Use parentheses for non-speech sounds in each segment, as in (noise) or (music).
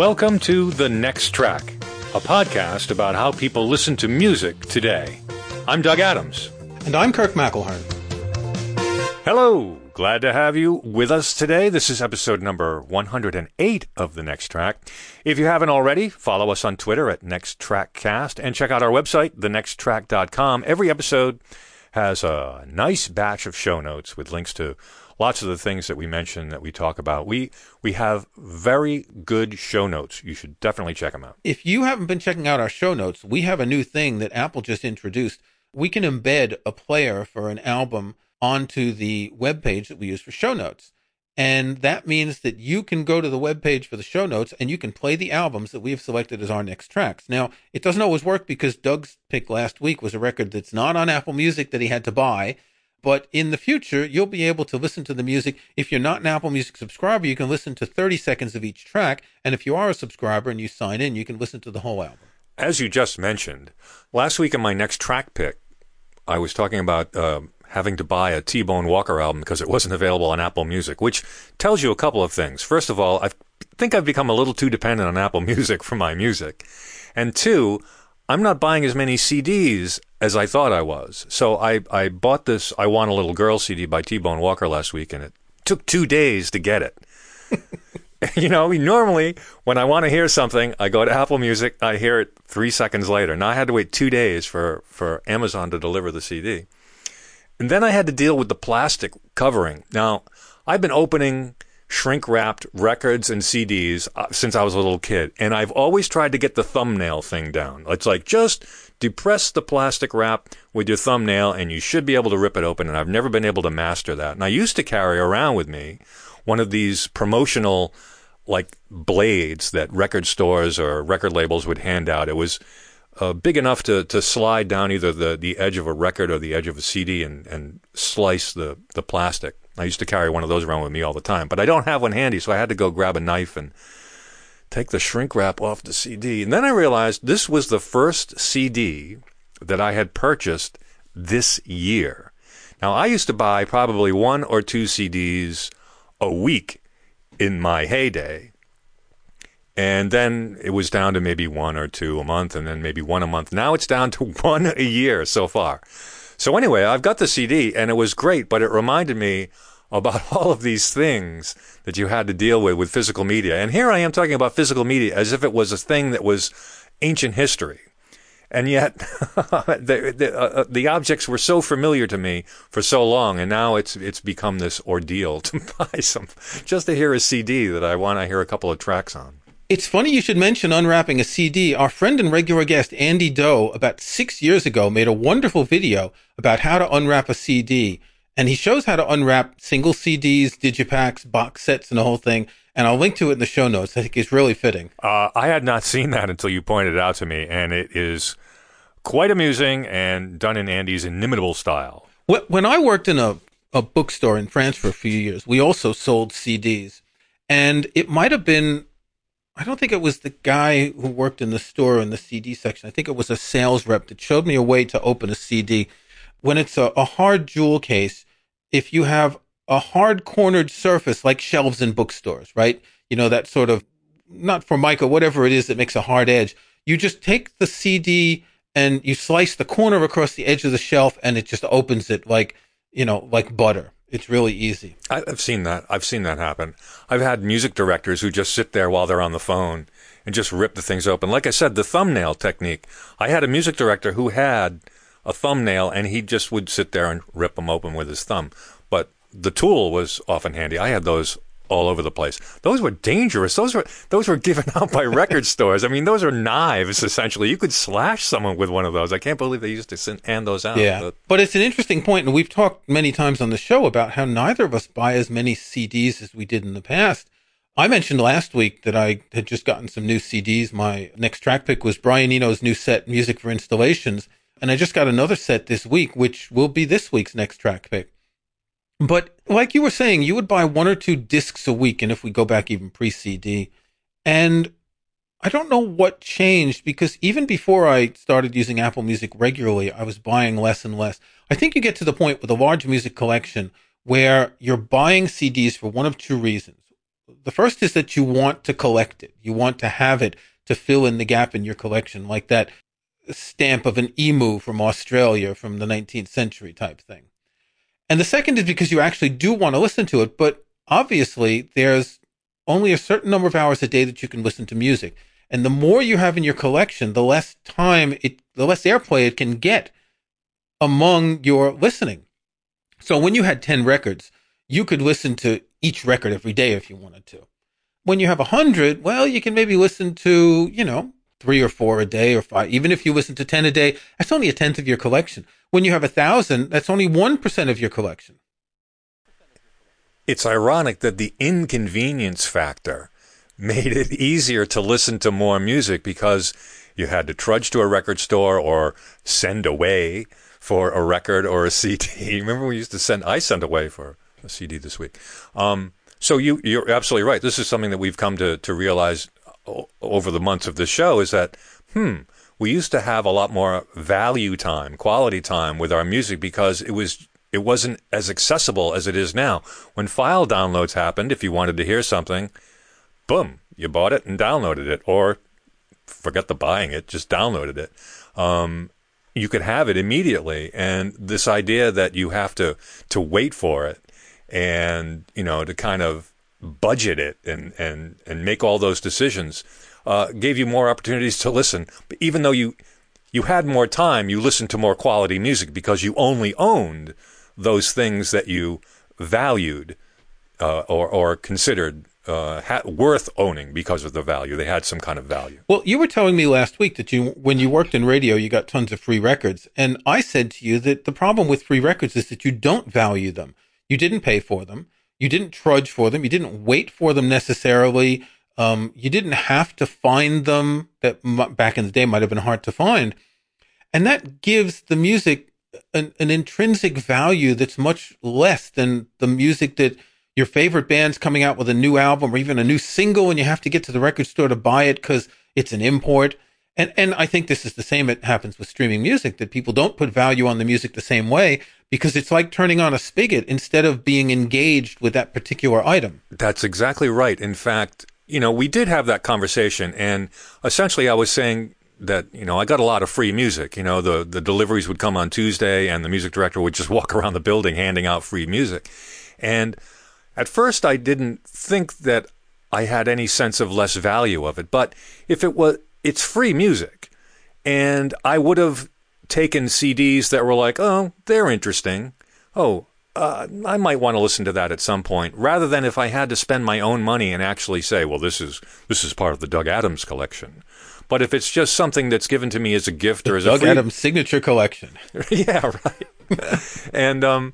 Welcome to The Next Track, a podcast about how people listen to music today. I'm Doug Adams. And I'm Kirk McElhearn. Hello, glad to have you with us today. This is episode number 108 of The Next Track. If you haven't already, follow us on Twitter at Next Track Cast and check out our website, thenexttrack.com. Every episode has a nice batch of show notes with links to lots of the things that we mention that we talk about. We we have very good show notes. You should definitely check them out. If you haven't been checking out our show notes, we have a new thing that Apple just introduced. We can embed a player for an album onto the web page that we use for show notes. And that means that you can go to the web page for the show notes and you can play the albums that we have selected as our next tracks. Now, it doesn't always work because Doug's pick last week was a record that's not on Apple Music that he had to buy. But in the future, you'll be able to listen to the music. If you're not an Apple Music subscriber, you can listen to 30 seconds of each track. And if you are a subscriber and you sign in, you can listen to the whole album. As you just mentioned, last week in my next track pick, I was talking about uh, having to buy a T Bone Walker album because it wasn't available on Apple Music, which tells you a couple of things. First of all, I think I've become a little too dependent on Apple (laughs) Music for my music. And two, I'm not buying as many CDs as I thought I was. So I, I bought this I Want a Little Girl CD by T Bone Walker last week, and it took two days to get it. (laughs) you know, normally when I want to hear something, I go to Apple Music, I hear it three seconds later. Now I had to wait two days for, for Amazon to deliver the CD. And then I had to deal with the plastic covering. Now, I've been opening shrink wrapped records and CDs uh, since I was a little kid. And I've always tried to get the thumbnail thing down. It's like just depress the plastic wrap with your thumbnail and you should be able to rip it open. And I've never been able to master that. And I used to carry around with me one of these promotional like blades that record stores or record labels would hand out. It was uh, big enough to, to slide down either the, the edge of a record or the edge of a CD and, and slice the, the plastic. I used to carry one of those around with me all the time, but I don't have one handy, so I had to go grab a knife and take the shrink wrap off the CD. And then I realized this was the first CD that I had purchased this year. Now, I used to buy probably one or two CDs a week in my heyday. And then it was down to maybe one or two a month, and then maybe one a month. Now it's down to (laughs) one a year so far. So anyway, I've got the CD and it was great, but it reminded me about (laughs) all of these things that you had to deal with with physical media. And here I am talking about physical media as if it was a thing that was ancient history. And yet, (laughs) the the, uh, uh, the, objects were so familiar to me for so long, and now it's it's become this ordeal (laughs) to buy some just to hear a CD that I want to hear a couple of tracks on. It's funny you should mention unwrapping a CD. Our friend and regular guest Andy Doe, about six years ago, made a wonderful video about how to unwrap a CD. And he shows how to unwrap single CDs, digipacks, box sets, and the whole thing. And I'll link to it in the show notes. I think it's really fitting. Uh, I had not seen that until you pointed it out to me. And it is quite amusing and done in Andy's inimitable style. When I worked in a, a bookstore in France for a few years, we also sold CDs. And it might have been I don't think it was the guy who worked in the store in the CD section. I think it was a sales rep that showed me a way to open a CD. When it's a, a hard jewel case, if you have a hard cornered surface like shelves in bookstores, right? You know, that sort of, not for formica, whatever it is that makes a hard edge. You just take the CD and you slice the corner across the edge of the shelf and it just opens it like, you know, like butter. It's really easy. I've seen that. I've seen that happen. I've had music directors who just sit there while they're on the phone and just rip the things open. Like I said, the thumbnail technique. I had a music director who had a thumbnail and he just would sit there and rip them open with his thumb. But the tool was often handy. I had those all over the place. Those were dangerous. Those were those were given (laughs) out by record (laughs) stores. I mean, those are knives essentially. You could slash someone with one of those. I can't believe they used to hand those out. Yeah, but, but it's an interesting point, and we've talked many times on the show about how neither of us buy as many CDs as we did in the past. I mentioned last week that I had just gotten some new CDs. My next track pick was Brian Eno's new set, Music for Installations. And I just got another set this week, which will be this week's next track pick. But like you were saying, you would buy one or two discs a week. And if we go back even pre CD, and I don't know what changed because even before I started using Apple Music regularly, I was buying less and less. I think you get to the point with a large music collection where you're buying CDs for one of two reasons. The first is that you want to collect it. You want to have it to fill in the gap in your collection, like that stamp of an emu from Australia from the 19th century type thing. And the second is because you actually do want to listen to it, but obviously there's only a certain number of hours a day that you can listen to music. And the more you have in your collection, the less time it, the less airplay it can get among your listening. So when you had 10 records, you could listen to each record every day if you wanted to. When you have a hundred, well, you can maybe listen to, you know, three or four a day or five. Even if you listen to 10 a day, that's only a tenth of your collection. When you have a thousand, that's only 1% of your collection. It's ironic that the inconvenience factor made it easier to listen to more music because you had to trudge to a record store or send away for a record or a (laughs) CD. Remember we used to send, I sent away for a CD this week. Um, so you, you're absolutely right. This is something that we've come to, to realize over the months of the show is that, hmm, we used to have a lot more value time, quality time with our music because it was it wasn't as accessible as it is now. When file downloads happened, if you wanted to hear something, boom, you bought it and downloaded it, or forget the buying it, just downloaded it. Um, you could have it immediately, and this idea that you have to to wait for it and you know to kind of budget it and and and make all those decisions uh, gave you more opportunities to listen. But even though you you had more time, you listened to more quality music because you only owned those things that you valued uh, or or considered uh, ha- worth owning because of the value. They had some kind of value. Well, you were telling me last week that you, when you worked in radio, you got tons of free records, and I said to you that the problem with free records is that you don't value them. You didn't pay for them. You didn't trudge for them. You didn't wait for them necessarily. Um, you didn't have to find them. That back in the day might have been hard to find, and that gives the music an, an intrinsic value that's much less than the music that your favorite band's coming out with a new album or even a new single, and you have to get to the record store to buy it because it's an import. And and I think this is the same that happens with streaming music that people don't put value on the music the same way because it's like turning on a spigot instead of being engaged with that particular item. That's exactly right. In fact, you know, we did have that conversation and essentially I was saying that, you know, I got a lot of free music. You know, the the deliveries would come on Tuesday and the music director would just (laughs) walk around the building handing out free music. And at first I didn't think that I had any sense of less value of it, but if it was it's free music. And I would have taken CDs that were like, oh, they're interesting. Oh, uh, I might want to listen to that at some point, rather than if I had to spend my own money and actually say, well, this is this is part of the Doug Adams collection. But if it's just something that's given to me as a gift the or as Doug a free... Adams signature collection, (laughs) (laughs) yeah, right. and um,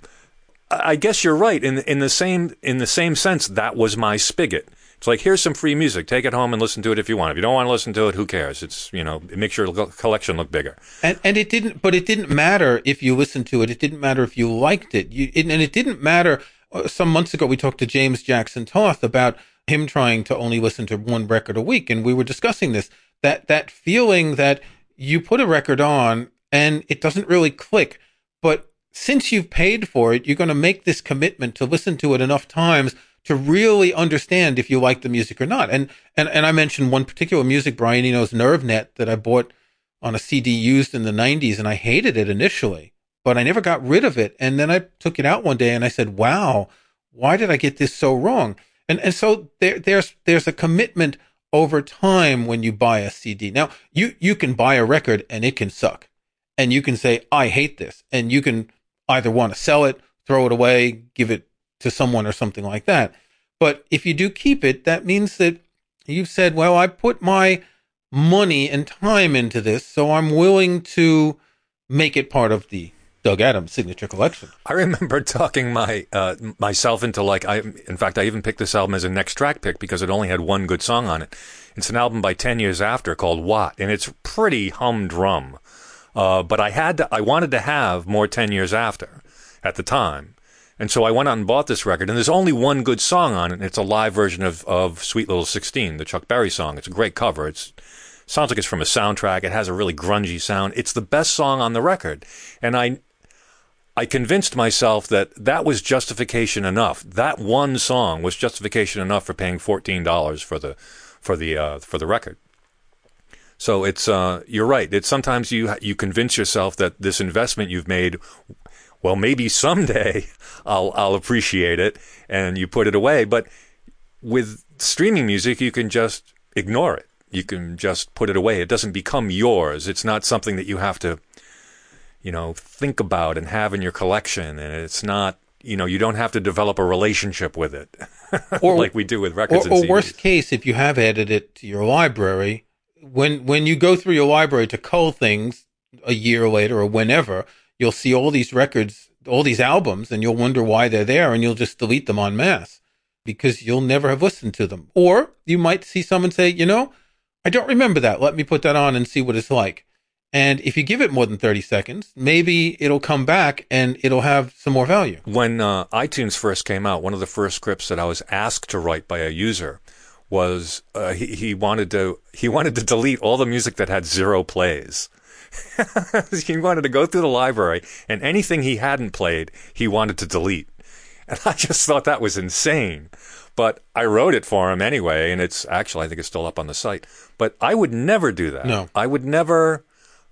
I guess you're right in in the same in the same sense. That was my spigot. It's like here's some free music. Take it home and listen to it if you want. If you don't want to listen to it, who cares? It's you know it makes your collection look bigger. And and it didn't, but it didn't matter if you listened to it. It didn't matter if you liked it. You and it didn't matter. Uh, some months ago, we talked to James Jackson Toth about him trying to only listen to one record a week, and we were discussing this. That that feeling that you put a record on and it doesn't really click, but since you've paid for it, you're going to make this commitment to listen to it enough times to really understand if you like the music or not. And and and I mentioned one particular music, Brian Eno's Nerve Net, that I bought on a CD used in the '90s, and I hated it initially, but I never got rid of it. And then I took it out one day, and I said, "Wow, why did I get this so wrong?" And and so there there's there's a commitment over time when you buy a CD. Now you you can buy a record and it can suck, and you can say, "I hate this," and you can either want to sell it, throw it away, give it to someone or something like that. But if you do keep it, that means that you've said, well, I put my money and time into this, so I'm willing to make it part of the Doug Adams signature collection. I remember (laughs) talking my uh, myself into like I in fact I even picked this album as a next track pick because it only had one good song on it. It's an album by 10 years after called What and it's pretty humdrum. Uh, but I had to I wanted to have more 10 years after at the time. And so I went out and bought this record, and there's only one good song on it. And it's a live version of, of Sweet Little 16, the Chuck Berry song. It's a great cover. It's sounds like it's from a soundtrack. It has a really grungy sound. It's the best song on the record. And I I convinced myself that that was justification enough. That one song was justification enough for paying fourteen dollars for the for the uh, for the record. So it's uh, you're right. It's sometimes you you convince yourself that this investment you've made, well, maybe someday (laughs) I'll I'll appreciate it, and you put it away. But with streaming music, you can just ignore it. You can just put it away. It doesn't become yours. It's not something that you have to, you know, think about and have in your collection. And it's not, you know, you don't have to develop a relationship with it, (laughs) Or- like we do with records Or, or worst case, if you have added it to your library, when when you go through your library to cull things a year later or whenever, you'll see all these records, all these albums, and you'll wonder why they're there, and you'll just delete them en masse because you'll never have listened to them. Or you might see someone say, you know, I don't remember that. Let me put that on and see what it's like. And if you give it more than 30 seconds, maybe it'll come back and it'll have some more value. When uh, iTunes first came out, one of the first scripts that I was asked to write by a user was uh, he, he wanted to he wanted to delete all the music that had zero plays. (laughs) he wanted to go through the library and anything he hadn't played, he wanted to delete. And I just thought that was insane. But I wrote it for him anyway, and it's actually I think it's still up on the site. But I would never do that. No. I would never,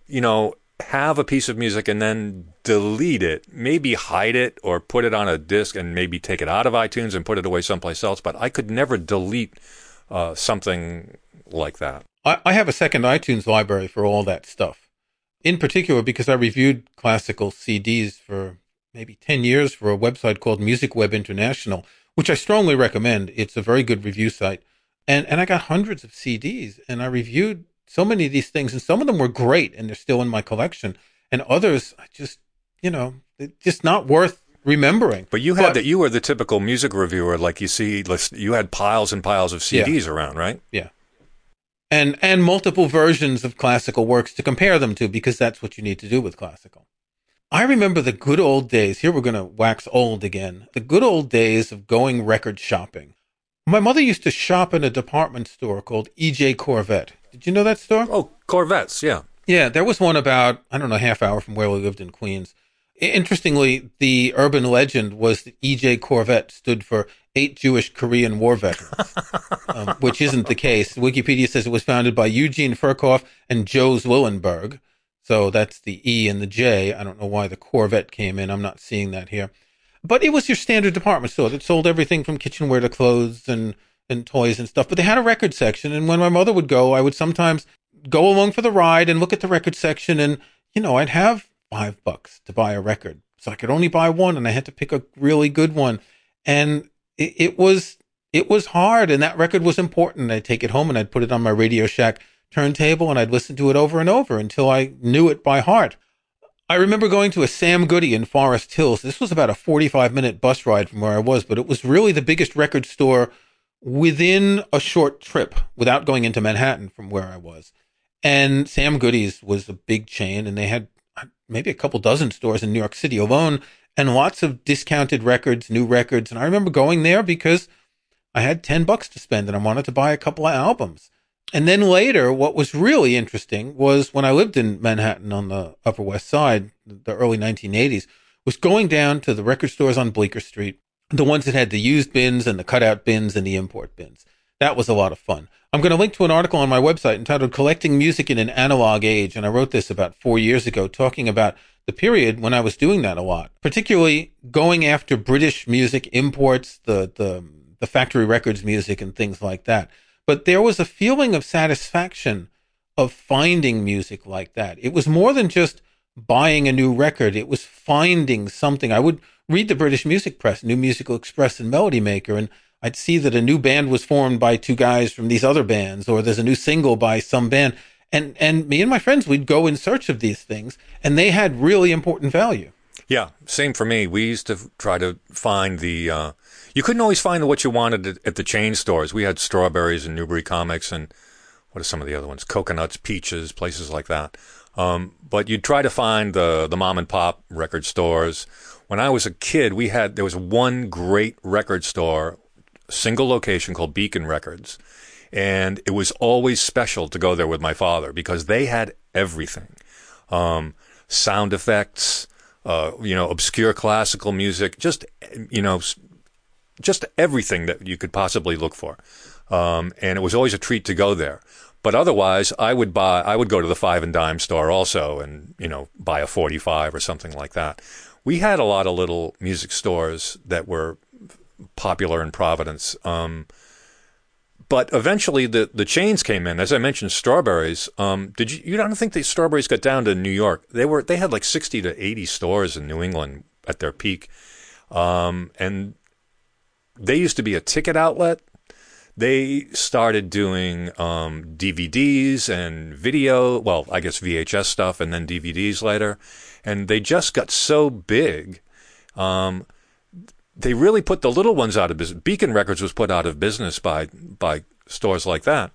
you know, have a piece of music and then delete it, maybe hide it or put it on a disc and maybe take it out of iTunes and put it away someplace else. But I could never delete uh, something like that. I, I have a second iTunes library for all that stuff. In particular, because I reviewed classical CDs for maybe 10 years for a website called MusicWeb International, which I strongly recommend. It's a very good review site. And, and I got hundreds of CDs and I reviewed so many of these things and some of them were great and they're still in my collection. And others, I just, you know, just not worth remembering. But you had that. You were the typical music reviewer, like you see. You had piles and piles of CDs around, right? Yeah. And and multiple versions of classical works to compare them to because that's what you need to do with classical. I remember the good old days. Here we're going to wax old again. The good old days of going record shopping. My mother used to shop in a department store called EJ Korvette. Did you know that store? Oh, Korvettes, yeah. Yeah, there was one about, I don't know, half hour from where we lived in Queens. Interestingly, the urban legend was that EJ Korvette stood for Eight Jewish Korean War Veterans, (laughs) um, which isn't the case. Wikipedia says it was founded by Eugene Ferkauf and Joe Zwillenberg. So that's the E and the J. I don't know why the Korvette came in. I'm not seeing that here. But it was your standard department store that sold everything from kitchenware to clothes and, and toys and stuff. But they had a record section. And when my mother would go, I would sometimes go along for the ride and look at the record section. And, you know, I'd have five bucks to buy a record. So I could only buy one and I had to pick a really good one. And it, was, it was hard. And that record was important. I'd take it home and I'd put it on my Radio Shack turntable and I'd listen to it over and over until I knew it by heart. I remember going to a Sam Goody in Forest Hills. This was about a 45 minute bus ride from where I was, but it was really the biggest record store within a short trip without going into Manhattan from where I was. And Sam Goody's was a big chain and they had uh, maybe a couple dozen stores in New York City alone and lots of discounted records, new records. And I remember going there because I had 10 bucks to spend and I wanted to buy a couple of albums. And then later, what was really interesting was when I lived in Manhattan on the Upper West Side, the early 1980s, was going down to the record stores on Bleecker Street, the ones that had the used bins and the cutout bins and the import bins. That was a lot of fun. I'm going to link to an article on my website entitled Collecting Music in an Analog Age. And I wrote this about four years ago, talking about the period when I was doing that a lot, particularly going after British music imports, the, the, the factory records music and things like that. But there was a feeling of satisfaction of finding music like that. It was more than just buying a new record. It was finding something. I would read the British music press, New Musical Express and Melody Maker, and I'd see that a new band was formed by two guys from these other bands, or there's a new single by some band. And, and me and my friends, we'd go in search of these things, and they had really important value. Yeah, same for me. We used to try to find the. Uh, you couldn't always find what you wanted at, the chain stores. We had strawberries and Newbury Comics and what are some of the other ones? Coconuts, peaches, places like that. Um, but you'd try to find the the mom and pop record stores. When I was a kid, we had there was one great record store, single location called Beacon Records, and it was always special to go there with my father because they had everything, um, sound effects, uh, you know, obscure classical music, just you know, just everything that you could possibly look for. Um, and it was always a treat to go there. But otherwise, I would buy, I would go to the five and dime store also, and you know, buy a forty-five or something like that. We had a lot of little music stores that were popular in Providence. Um, but eventually, the, the chains came in. As I mentioned, Strawberries. Um, did you? You don't think the Strawberries got down to New York? They were. They had like sixty to eighty stores in New England at their peak, um, and they used to be a ticket outlet. They started doing um, DVDs and video. Well, I guess VHS stuff, and then DVDs later. And they just got so big. Um, they really put the little ones out of business. Beacon Records was put out of business by by stores like that,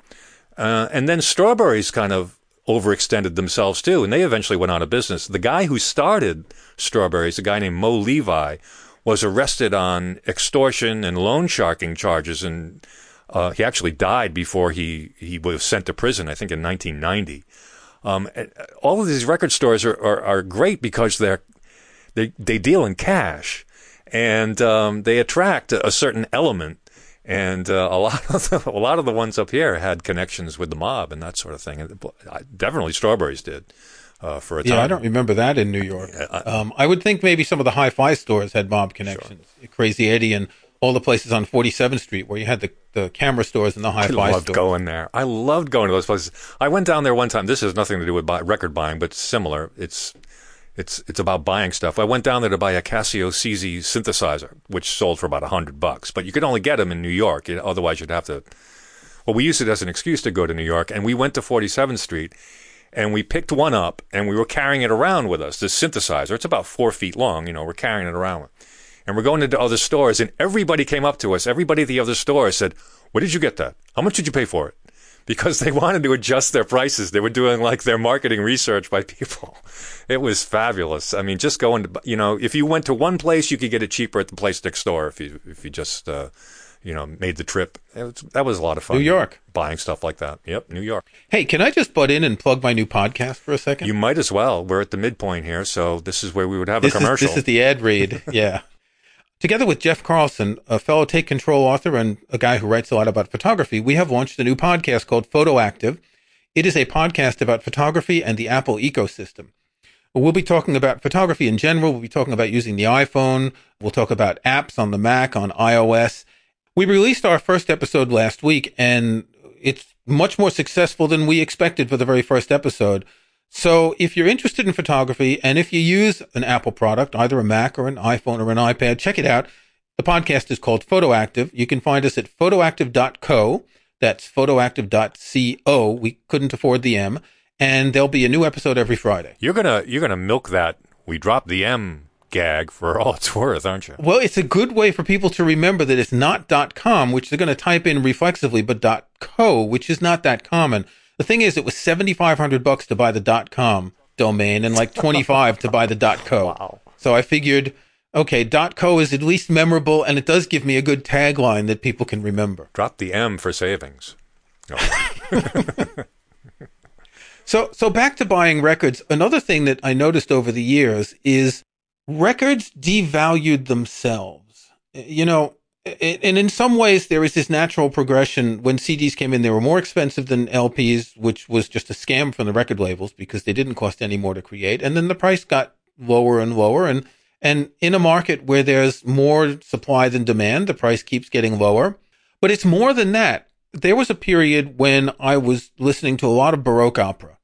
uh, and then Strawberries kind of overextended themselves too, and they eventually went out of business. The guy who started Strawberries, a guy named Mo Levy, was arrested on extortion and loan sharking charges, and uh, he actually died before he he was sent to prison. I think in 1990. Um, all of these record stores are, are, are great because they're they they deal in cash and um, they attract a, a, certain element. And uh, a lot of the, a lot of the ones up here had connections with the mob and that sort of thing. And definitely strawberries did. Uh, for a time. Yeah, I don't remember that in New York. I, um, I would think maybe some of the hi-fi stores had mob connections. Sure. Crazy Eddie and all the places on 47th Street where you had the, the camera stores and the hi-fi I loved stores. going there. I loved going to those places. I went down there one time. This has nothing to do with buy, record buying, but similar. It's it's it's about buying stuff. I went down there to buy a Casio CZ synthesizer, which sold for about a hundred bucks, but you could only get them in New York. Otherwise, you'd have to. Well, we used it as an excuse to go to New York, and we went to 47th Street, and we picked one up, and we were carrying it around with us. This synthesizer, it's about four feet long. You know, we're carrying it around, and we're going into other stores, and everybody came up to us. Everybody at the other store said, "Where did you get that? How much did you pay for it?" Because they wanted to adjust their prices. They were doing like their marketing research by people. It was fabulous. I mean, just going to, you know, if you went to one place, you could get it cheaper at the place next door if you, if you just, uh, you know, made the trip. Was, that was a lot of fun. New York. Buying stuff like that. Yep, New York. Hey, can I just butt in and plug my new podcast for a second? You might as well. We're at the midpoint here, so this is where we would have this a commercial. Is, this is the ad read. (laughs) yeah. Together with Jeff Carlson, a fellow Take Control author and a guy who writes a lot about photography, we have launched a new podcast called Photoactive. It is a podcast about photography and the Apple ecosystem. We'll be talking about photography in general. We'll be talking about using the iPhone. We'll talk about apps on the Mac, on iOS. We released our first episode last week and it's much more successful than we expected for the very first episode. So if you're interested in photography and if you use an Apple product, either a Mac or an iPhone or an iPad, check it out. The podcast is called Photoactive. You can find us at photoactive.co. That's photoactive.co. We couldn't afford the M. And there'll be a new episode every Friday. You're gonna you're gonna milk that. We dropped the M gag for all it's worth, aren't you? Well, it's a good way for people to remember that it's not .com, which they're going to type in reflexively, but .co, which is not that common. The thing is, it was seventy five hundred bucks to buy the dot com domain and like twenty five to buy the dot co. (laughs) Wow. So I figured, okay, dot co is at least memorable, and it does give me a good tagline that people can remember. Drop the M for savings. (laughs) so so back to buying records. Another thing that I noticed over the years is records devalued themselves. You know, and in some ways there is this natural progression. When CDs came in they were more expensive than LPs which was just a scam from the record labels because they didn't cost any more to create. And then the price got lower and lower. And and in a market where there's more supply than demand the price keeps getting lower. But it's more than that. There was a period when I was listening to a lot of baroque opera.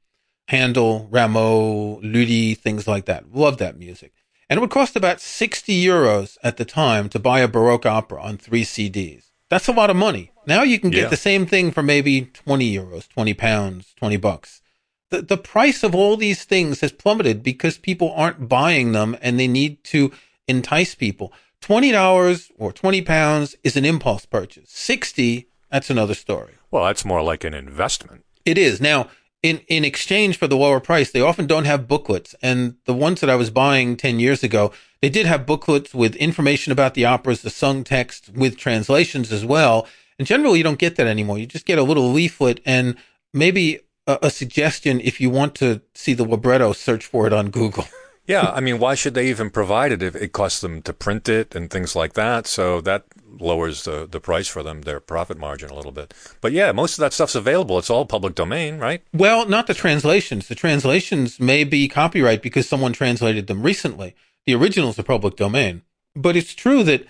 Handel Rameau Lully things like that. Loved that music and it would cost about 60 euros at the time to buy a Baroque opera on three CDs. That's a lot of money. Now you can get yeah. the same thing for maybe 20 euros, 20 pounds, 20 bucks. The, the price of all these things has plummeted because people aren't buying them and they need to entice people. $20 or 20 pounds is an impulse purchase. 60, that's another story. Well, that's more like an investment. It is. Now, in in exchange for the lower price, they often don't have booklets. And the ones that I was buying ten years ago, they did have booklets with information about the operas, the sung text with translations as well. And generally, you don't get that anymore. You just get a little leaflet and maybe a, a suggestion if you want to see the libretto, search for it on Google. (laughs) Yeah, I mean, why should they even provide it if it costs them to print it and things like that? So that lowers the, the price for them, their profit margin a little bit. But yeah, most of that stuff's available. It's all public domain, right? Well, not the translations. The translations may be copyright because someone translated them recently. The originals are public domain. But it's true that,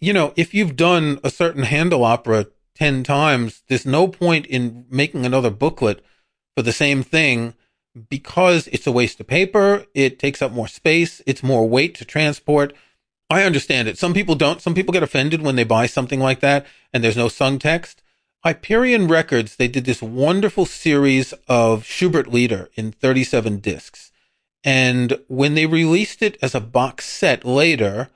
you know, if you've done a certain Handel opera 10 times, there's no point in making another booklet for the same thing because it's a waste of paper. It takes up more space. It's more weight to transport. I understand it. Some people don't. Some people get offended when they buy something like that and there's no sung text. Hyperion Records, they did this wonderful series of Schubert Lieder in 37 discs. And when they released it as a box set later,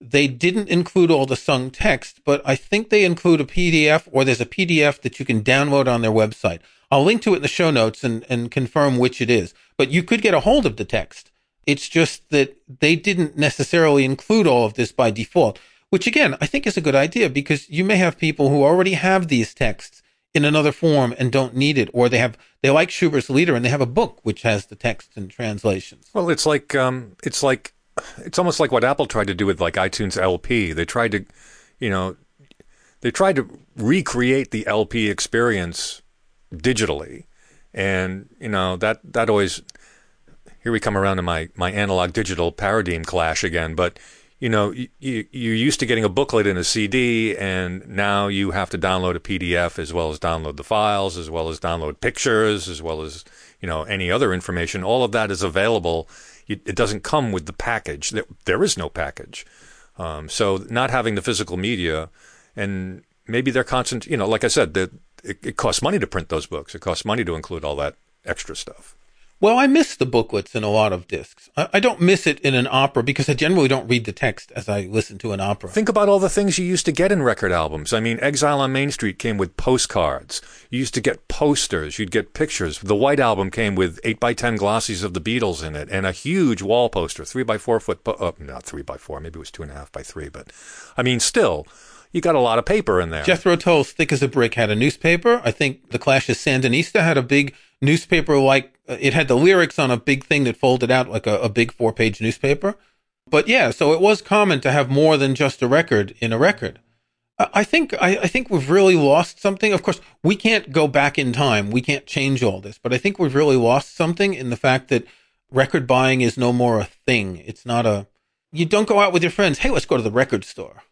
they didn't include all the sung text, but I think they include a PDF or there's a PDF that you can download on their website. I'll link to it in the show notes and, and confirm which it is, but you could get a hold of the text. It's just that they didn't necessarily include all of this by default, which again, I think is a good idea because you may have people who already have these texts in another form and don't need it, or they have, they like Schubert's Lieder and they have a book which has the text and translations. Well, it's like, um, it's like, it's almost like what Apple tried to do with like iTunes LP. They tried to, you know, they tried to recreate the LP experience digitally, and you know that that always. Here we come around to my my analog digital paradigm clash again, but you know, you, you're used to getting a booklet and a CD, and now you have to download a PDF as well as download the files, as well as download pictures, as well as you know any other information. All of that is available it doesn't come with the package. There is no package. Um, so not having the physical media, and maybe they're constant. You know, like I said, it, it costs money to print those books. It costs money to include all that extra stuff. Well, I miss the booklets in a lot of discs. I, I, don't miss it in an opera because I generally don't read the text as I listen to an opera. Think about all the things you used to get in record albums. I mean, Exile on Main Street came with postcards. You used to get posters. You'd get pictures. The White Album came with 8 by 10 glossies of the Beatles in it and a huge wall poster, 3 by 4 foot, po- uh, not 3 by 4, maybe it was 2.5 by 3, but I mean, still you got a lot of paper in there. Jethro Tull's Thick as a Brick had a newspaper. I think the Clash's Sandinista had a big newspaper like Uh, it had the lyrics on a big thing that folded out like a, a big four page newspaper. But yeah, so it was common to have more than just a record in a record. I think I, I, think we've really lost something. Of course, we can't go back in time. We can't change all this, but I think we've really lost something in the fact that record buying is no more a thing. It's not a you don't go out with your friends, hey, let's go to the record store.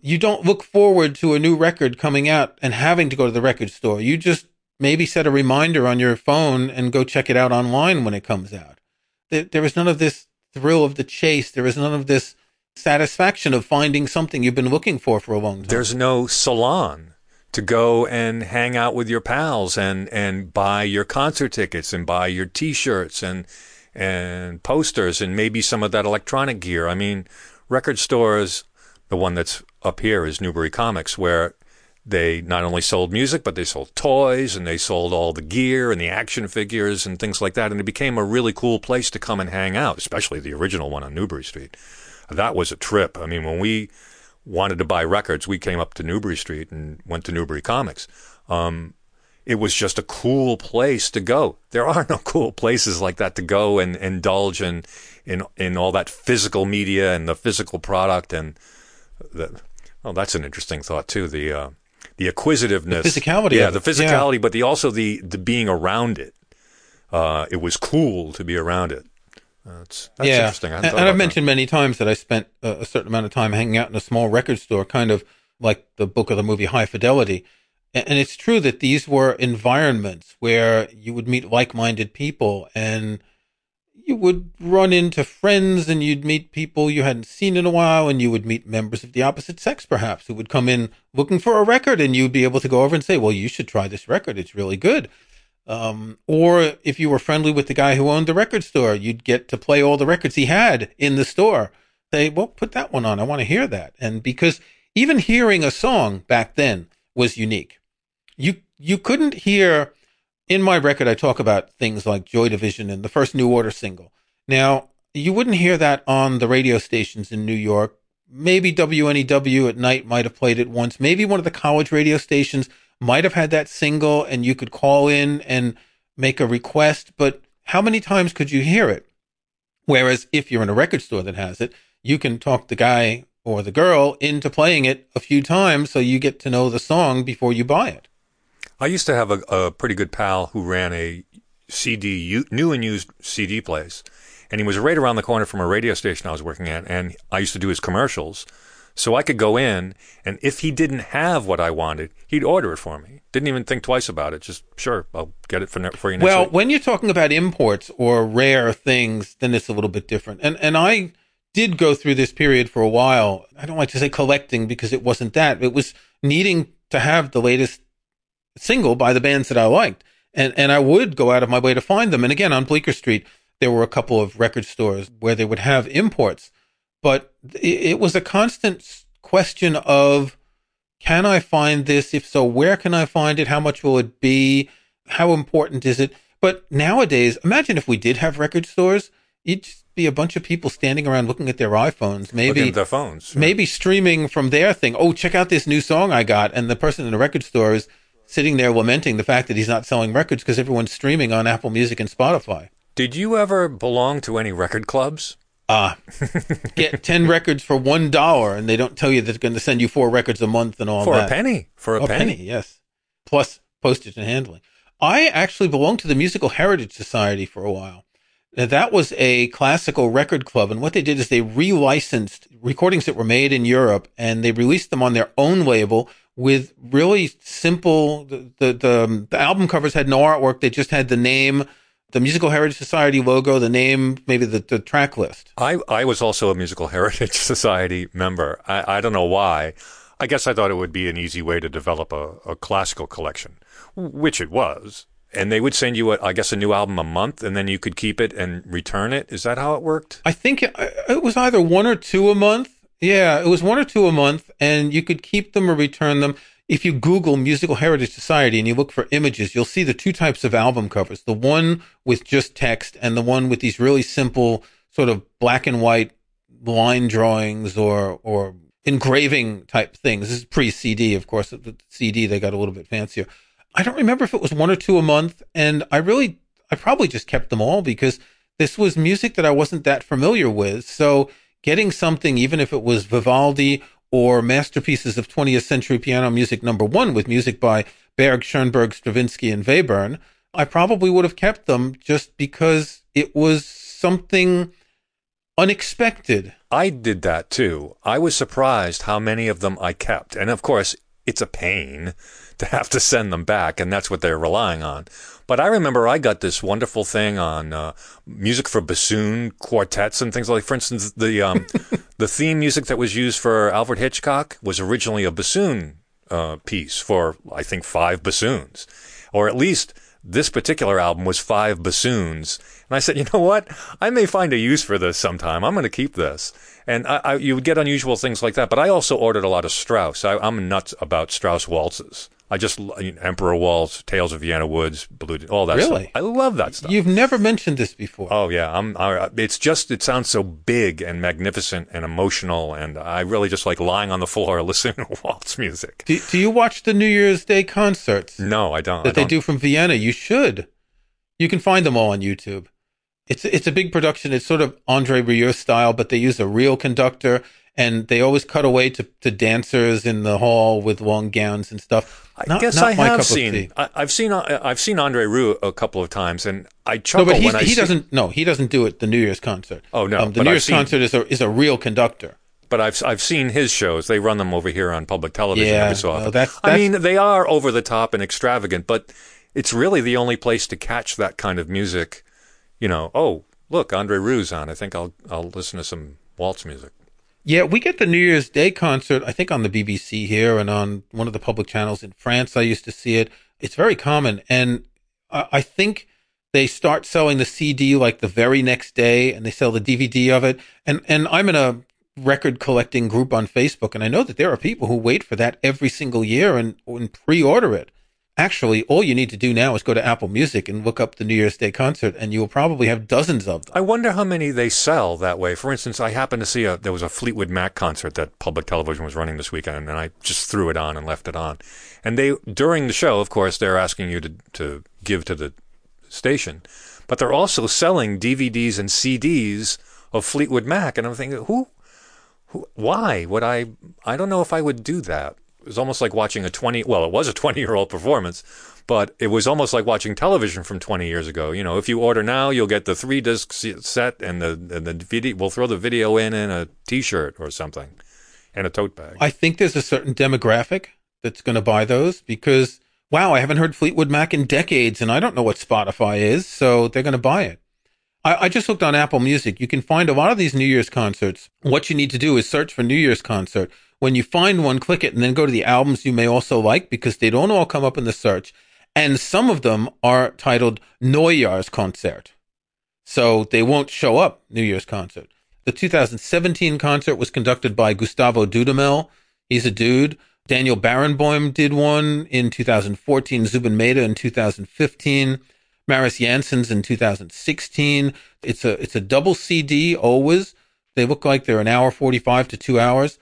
You don't look forward to a new record coming out and having to go to the record store. You just maybe set a reminder on your phone and go check it out online when it comes out. There, there is none of this thrill of the chase. There is none of this satisfaction of finding something you've been looking for for a long time. There's no salon to go and hang out with your pals and, and buy your concert tickets and buy your t-shirts and, and posters and maybe some of that electronic gear. I mean, record stores, the one that's up here is Newbury Comics, where they not only sold music, but they sold toys and they sold all the gear and the action figures and things like that. And it became a really cool place to come and hang out, especially the original one on Newbury Street. That was a trip. I mean, when we wanted to buy records, we came up to Newbury Street and went to Newbury Comics. Um, it was just a cool place to go. There are no (laughs) cool places like that to go and, indulge in, in in all that physical media and the physical product and the, oh, that's an interesting thought too. The uh, the acquisitiveness, the physicality, yeah, the physicality, yeah. but the also the the being around it. Uh, it was cool to be around it. That's, that's yeah. interesting. and, and I've mentioned many times that I spent a, a, certain amount of time hanging out in a small record store, kind of like the book of the movie High Fidelity. And, and it's true that these were environments where you would meet like-minded people and you would run into friends and you'd meet people you hadn't seen in a while and you would meet members of the opposite sex perhaps who would come in looking for a record and you'd be able to go over and say well you should try this record. It's really good. Um, or if you were friendly with the guy who owned the record store you'd get to play all the records he had in the store. Say well put that one on. I want to hear that. And because even hearing a song back then was unique. You you couldn't hear in my record, I talk about things like Joy Division and the first New Order single. Now, you wouldn't hear that on the radio stations in New York. Maybe WNEW at night might have played it once. Maybe one of the college radio stations might have had that single and you could call in and make a request. But how many times could you hear it? Whereas if you're in a record store that has it, you can talk the guy or the girl into playing it a few times so you get to know the song before you buy it. I used to have a, a pretty good pal who ran a CD, new and used CD place. And he was right around the corner from a radio station I was working at. And I used to do his commercials. So I could go in, and if he didn't have what I wanted, he'd order it for me. Didn't even think twice about it. Just, sure, I'll get it for, ne- for you next Well, week. when you're talking about imports or rare things, then it's a little bit different. And and I did go through this period for a while. I don't like to say collecting because it wasn't that. It was needing to have the latest single by the bands that I liked. And and I would go out of my way to find them. And again, on Bleecker Street, there were a couple of record stores where they would have imports, but it, was a constant question of can I find this? If so, where can I find it? How much will it be? How important is it? But nowadays, imagine if we did have record stores, you'd just be a bunch of people standing around looking at their iPhones, maybe their phones. maybe streaming from their thing. Oh, check out this new song I got, and the person in the record store is sitting there lamenting the fact that he's not selling records because everyone's streaming on Apple Music and Spotify. Did you ever belong to any record clubs? Ah, (laughs) get ten records for one dollar, and they don't tell you they're going to send you four records a month and all For that. For a penny. For a, A penny. penny, yes, plus postage and handling. I actually belonged to the Musical Heritage Society for a while. Now, that was a classical record club, and what they did is they relicensed recordings that were made in Europe, and they released them on their own label with really simple. The the, the, um, the album covers had no artwork; they just had the name, the Musical Heritage Society logo, the name, maybe the, the track list. I, I was also a Musical Heritage (laughs) Society member. I, I don't know why. I guess I thought it would be an easy way to develop a, a classical collection, which it was. And they would send you, a, I guess, a new album a month, and then you could keep it and return it. Is that how it worked? I think it, it was either one or two a month. Yeah, it was one or two a month, and you could keep them or return them. If you Google Musical Heritage Society and you look for images, you'll see the two types of album covers the one with just text and the one with these really simple, sort of black and white line drawings or, or engraving type things. This is pre CD, of course. The CD, they got a little bit fancier. I don't remember if it was one or two a month, and I really, I probably just kept them all because this was music that I wasn't that familiar with. So getting something, even if it was Vivaldi or masterpieces of 20th century piano music number one with music by Berg, Schoenberg, Stravinsky, and Webern, I probably would have kept them just because it was something unexpected. I did that too. I was surprised how many of them I kept. And of course, it's a pain to have to send them back, and that's what they're relying on. But I remember I got this wonderful thing on uh, music for bassoon quartets and things like. For instance, the um, (laughs) the theme music that was used for Alfred Hitchcock was originally a bassoon uh, piece for I think five bassoons, or at least this particular album was five bassoons. And I said, you know what? I may find a use for this sometime. I'm going to keep this. And I, I, you would get unusual things like that. But I also ordered a lot of Strauss. I, I'm nuts about Strauss waltzes. I just you know, Emperor Waltz, Tales of Vienna Woods, Blue, all that Really? stuff. I love that stuff. You've never mentioned this before. Oh yeah, I'm. I, it's just it sounds so big and magnificent and emotional, and I really just like lying on the floor (laughs) listening to waltz music. do, do you watch the New Year's Day concerts? No, I don't. I that they don't. do from Vienna. You should. You can find them all on YouTube. It's it's a big production. It's sort of Andre Rieu style, but they use a real conductor, and they always cut away to, to dancers in the hall with long gowns and stuff. I Not- guess not I have seen. I, I've seen. uh, I've seen Andre Rieu a couple of times, and I No, but when I he see. doesn't. No, he doesn't do it. The New Year's concert. Oh, no, um, the New I've Year's seen- concert is a is a real conductor. But I've I've seen his shows. They run them over here on public television Yeah, every so often. that's- I mean, they are over the top and extravagant, but it's really the only place to catch that kind of music. You know, oh look, Andre Rieu's on. I think I'll I'll listen to some waltz music. Yeah, we get the New Year's Day concert, I think on the BBC here and on one of the public channels in France. I used to see it. It's very common. And I think they start selling the CD like the very next day and they sell the DVD of it. And, and I'm in a record collecting group on Facebook and I know that there are people who wait for that every single year and, and pre-order it. Actually, all you need to do now is go to Apple Music and look up the New Year's Day concert and you will probably have dozens of them. I wonder how many they sell that way. For instance, I happened to see a there was a Fleetwood Mac concert that public television was running this weekend, and I just threw it on and left it on. And they during the show, of course, they're asking you to to give to the station, but they're also selling DVDs and CDs of Fleetwood Mac, and I'm thinking, who, who, why would I? I don't know if I would do that. It was almost like watching a 20. Well, it was a (laughs) 20 year old performance, but it was almost like watching television from 20 years ago. You know, if you order now, you'll get the three disc set and the and the video. We'll throw the video in in a T-shirt or something, and a tote bag. I think there's a certain demographic that's going to buy those because wow, I haven't heard Fleetwood Mac in decades, and I don't know what Spotify is, so they're going to buy it. I, I just looked on Apple Music. You can find a lot of these New Year's concerts. What you need to do is search for New Year's concert. When you find one, click it and then go to the albums you may also like because they don't all come up in the search. And some of them are titled Neujahrskonzert. So they won't show up New Year's concert. The 2017 concert was conducted by Gustavo Dudamel. He's a dude. Daniel Barenboim did one in 2014, Zubin Mehta in 2015. Mariss Jansons in 2016. It's a it's a double CD always. They look like they're an hour 45 to 2 hours.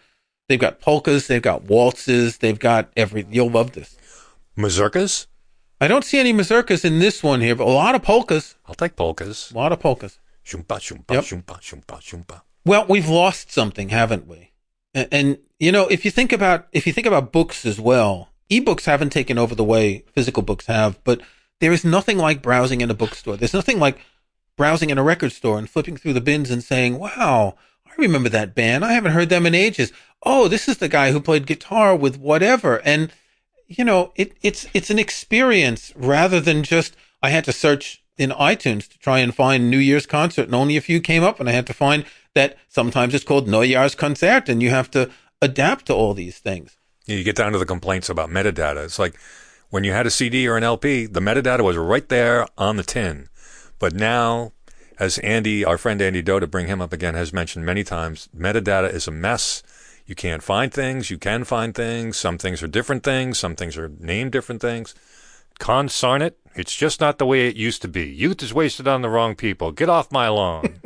They've got polkas, they've got waltzes, they've got every you'll love this. Mazurkas? I don't see any mazurkas in this one here, but a lot of polkas. I'll take polkas. A lot of polkas. Shumpa, shumpa, Yep. shumpa, shumpa, shumpa. Well, we've lost something, haven't we? And, and you know, if you think about if you think about books as well, ebooks haven't taken over the way physical books have, but there is nothing like browsing in a bookstore. There's nothing like browsing in a record store and flipping through the bins and saying, "Wow, I remember that band. I haven't heard them in ages. Oh, this is the guy who played guitar with whatever." And you know, it, it's it's an experience rather than just I had to search in iTunes to try and find New Year's concert, and only a few came up, and I had to find that sometimes it's called Neujahrskonzert, and you have to adapt to all these things. You get down to the complaints about metadata. It's like when you had a CD or an LP, the metadata was right there on the tin. But now, as Andy, our friend Andy Doe, to bring him up again, has mentioned many times, metadata is a mess. You can't find things. You can find things. Some things are different things. Some things are named different things. Consarn it. It's just not the way it used to be. Youth is wasted on the wrong people. Get off my lawn. (laughs)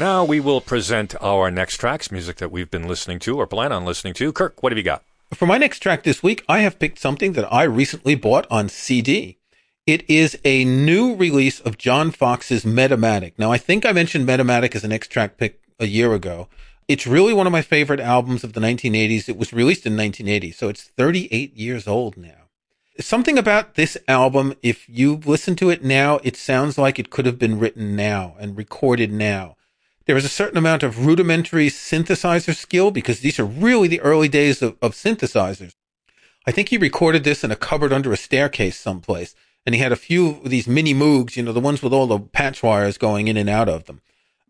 now we will present our next tracks, music that we've been listening to or plan on listening to. Kirk, what have you got? For my next track this week, I have picked something that I recently bought on CD. It is a new release of John Foxx's Metamatic. Now, I think I mentioned Metamatic as an X track pick a year ago. It's really one of my favorite albums of the 1980s. It was released in 1980, so it's 38 years old now. Something about this album, if you listen to it now, it sounds like it could have been written now and recorded now. There is a certain amount of rudimentary synthesizer skill because these are really the early days of, of synthesizers. I think he recorded this in a cupboard under a staircase someplace, and he had a few of these mini Moogs, you know, the ones with all the patch wires going in and out of them.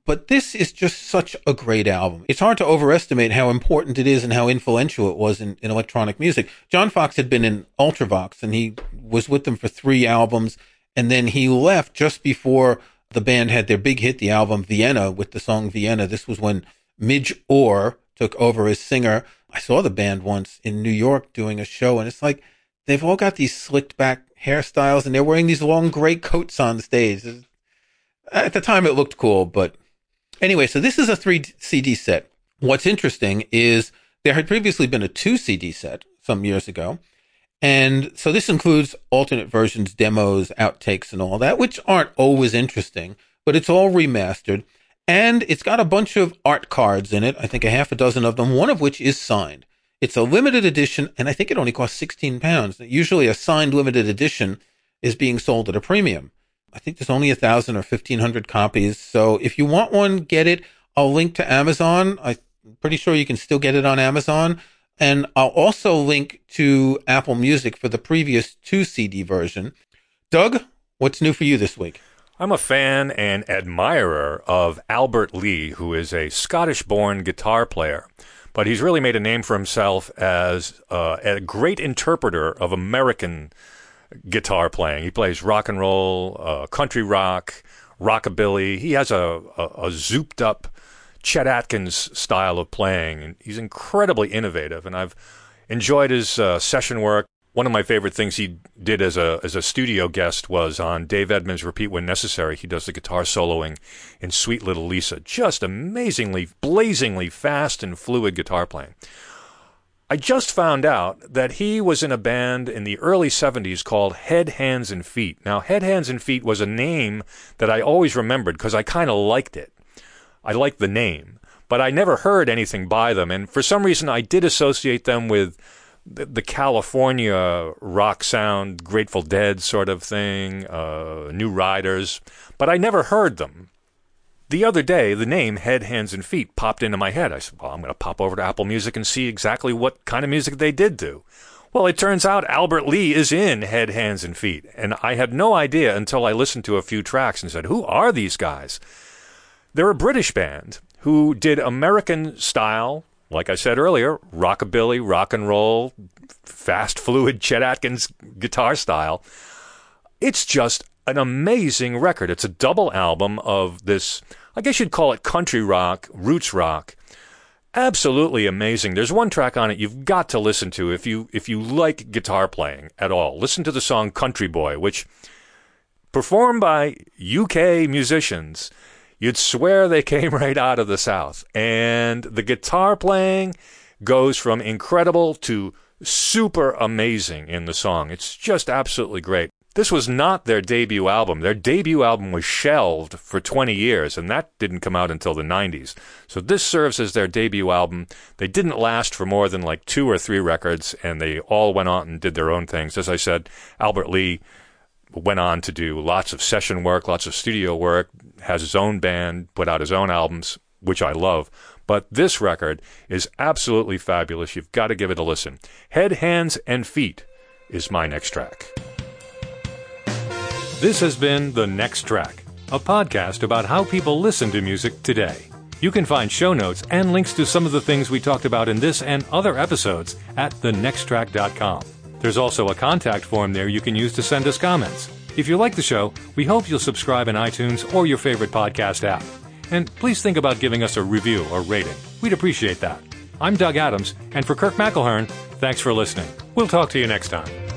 But this is just such a great album. It's hard to overestimate how important it is and how influential it was in, in electronic music. John Foxx had been in Ultravox and he was with them for three albums. And then he left just before the band had their big hit, the album Vienna with the song Vienna. This was when Midge Ure took over as singer. I saw the band once in New York doing a show and it's like they've all got these slicked back hairstyles and they're wearing these long gray coats on stage. At the time it looked cool, but Anyway, so this is a three CD set. What's interesting is there had previously been a two CD set some years ago. And so this includes alternate versions, demos, outtakes, and all that, which aren't always interesting, but it's all remastered. And it's got a bunch of art cards in it. I think a half a dozen of them, one of which is signed. It's a limited edition, and I think it only costs 16 pounds. Usually a signed limited edition is being sold at a premium. I think there's only a thousand or fifteen hundred copies. So if you want one, get it. I'll link to Amazon. I'm pretty sure you can still get it on Amazon. And I'll also link to Apple Music for the previous two CD version. Doug, what's new for you this week? I'm a fan and admirer of Albert Lee, who is a Scottish born guitar player. But he's really made a name for himself as uh, a great interpreter of American guitar playing. He plays rock and roll, uh, country rock, rockabilly. He has a, a, a zooped up Chet Atkins style of playing, he's incredibly innovative. And I've enjoyed his uh, session work. One of my favorite things he did as a as a studio guest was on Dave Edmunds' "Repeat When Necessary." He does the guitar soloing in "Sweet Little Lisa." Just amazingly, blazingly fast and fluid guitar playing. I just found out that he was in a band in the early 70s called Head, Hands, and Feet. Now, Head, Hands, and Feet was a name that I always remembered because I kind of liked it. I liked the name, but I never heard anything by them. And for some reason, I did associate them with the, the California rock sound, Grateful Dead sort of thing, uh, New Riders, but I never heard them. The other day, the name Head, Hands, and Feet popped into my head. I said, well, I'm going to pop over to Apple Music and see exactly what kind of music they did do. Well, it turns out Albert Lee is in Head, Hands, and Feet. And I had no idea until I listened to a few tracks and said, who are these guys? They're a British band who did American style, like I said earlier, rockabilly, rock and roll, fast, (laughs) fluid Chet Atkins guitar style. It's just an amazing record. It's a double album of this I guess you'd call it country rock, roots rock. Absolutely amazing. There's one track on it you've got to listen to if you if you like guitar playing at all. Listen to the song Country Boy, which performed by UK musicians. You'd swear they came (laughs) right out of the South. And the guitar playing goes from incredible to super amazing in the song. It's just absolutely great. This was not their debut album. Their debut album was shelved for 20 years, and that didn't come out until the 90s. So this serves as their debut album. They didn't last for more than like two or three records, and they all went on and did their own things. As I said, Albert Lee went on to do lots of session work, lots of studio work, has his own band, put out his own albums, which I love. But this record is absolutely fabulous. You've got to give it a listen. Head, Hands, and Feet is my next track. This has been The Next Track, a podcast about how people listen to music today. You can find show notes and links to some of the things we talked about in this and other episodes at thenexttrack.com. There's also a contact form there you can use to send us comments. If you like the show, we hope you'll subscribe in iTunes or your favorite podcast app. And please think about giving us a review or rating. We'd appreciate that. I'm Doug Adams, and for Kirk McElhearn, thanks for listening. We'll talk to you next time.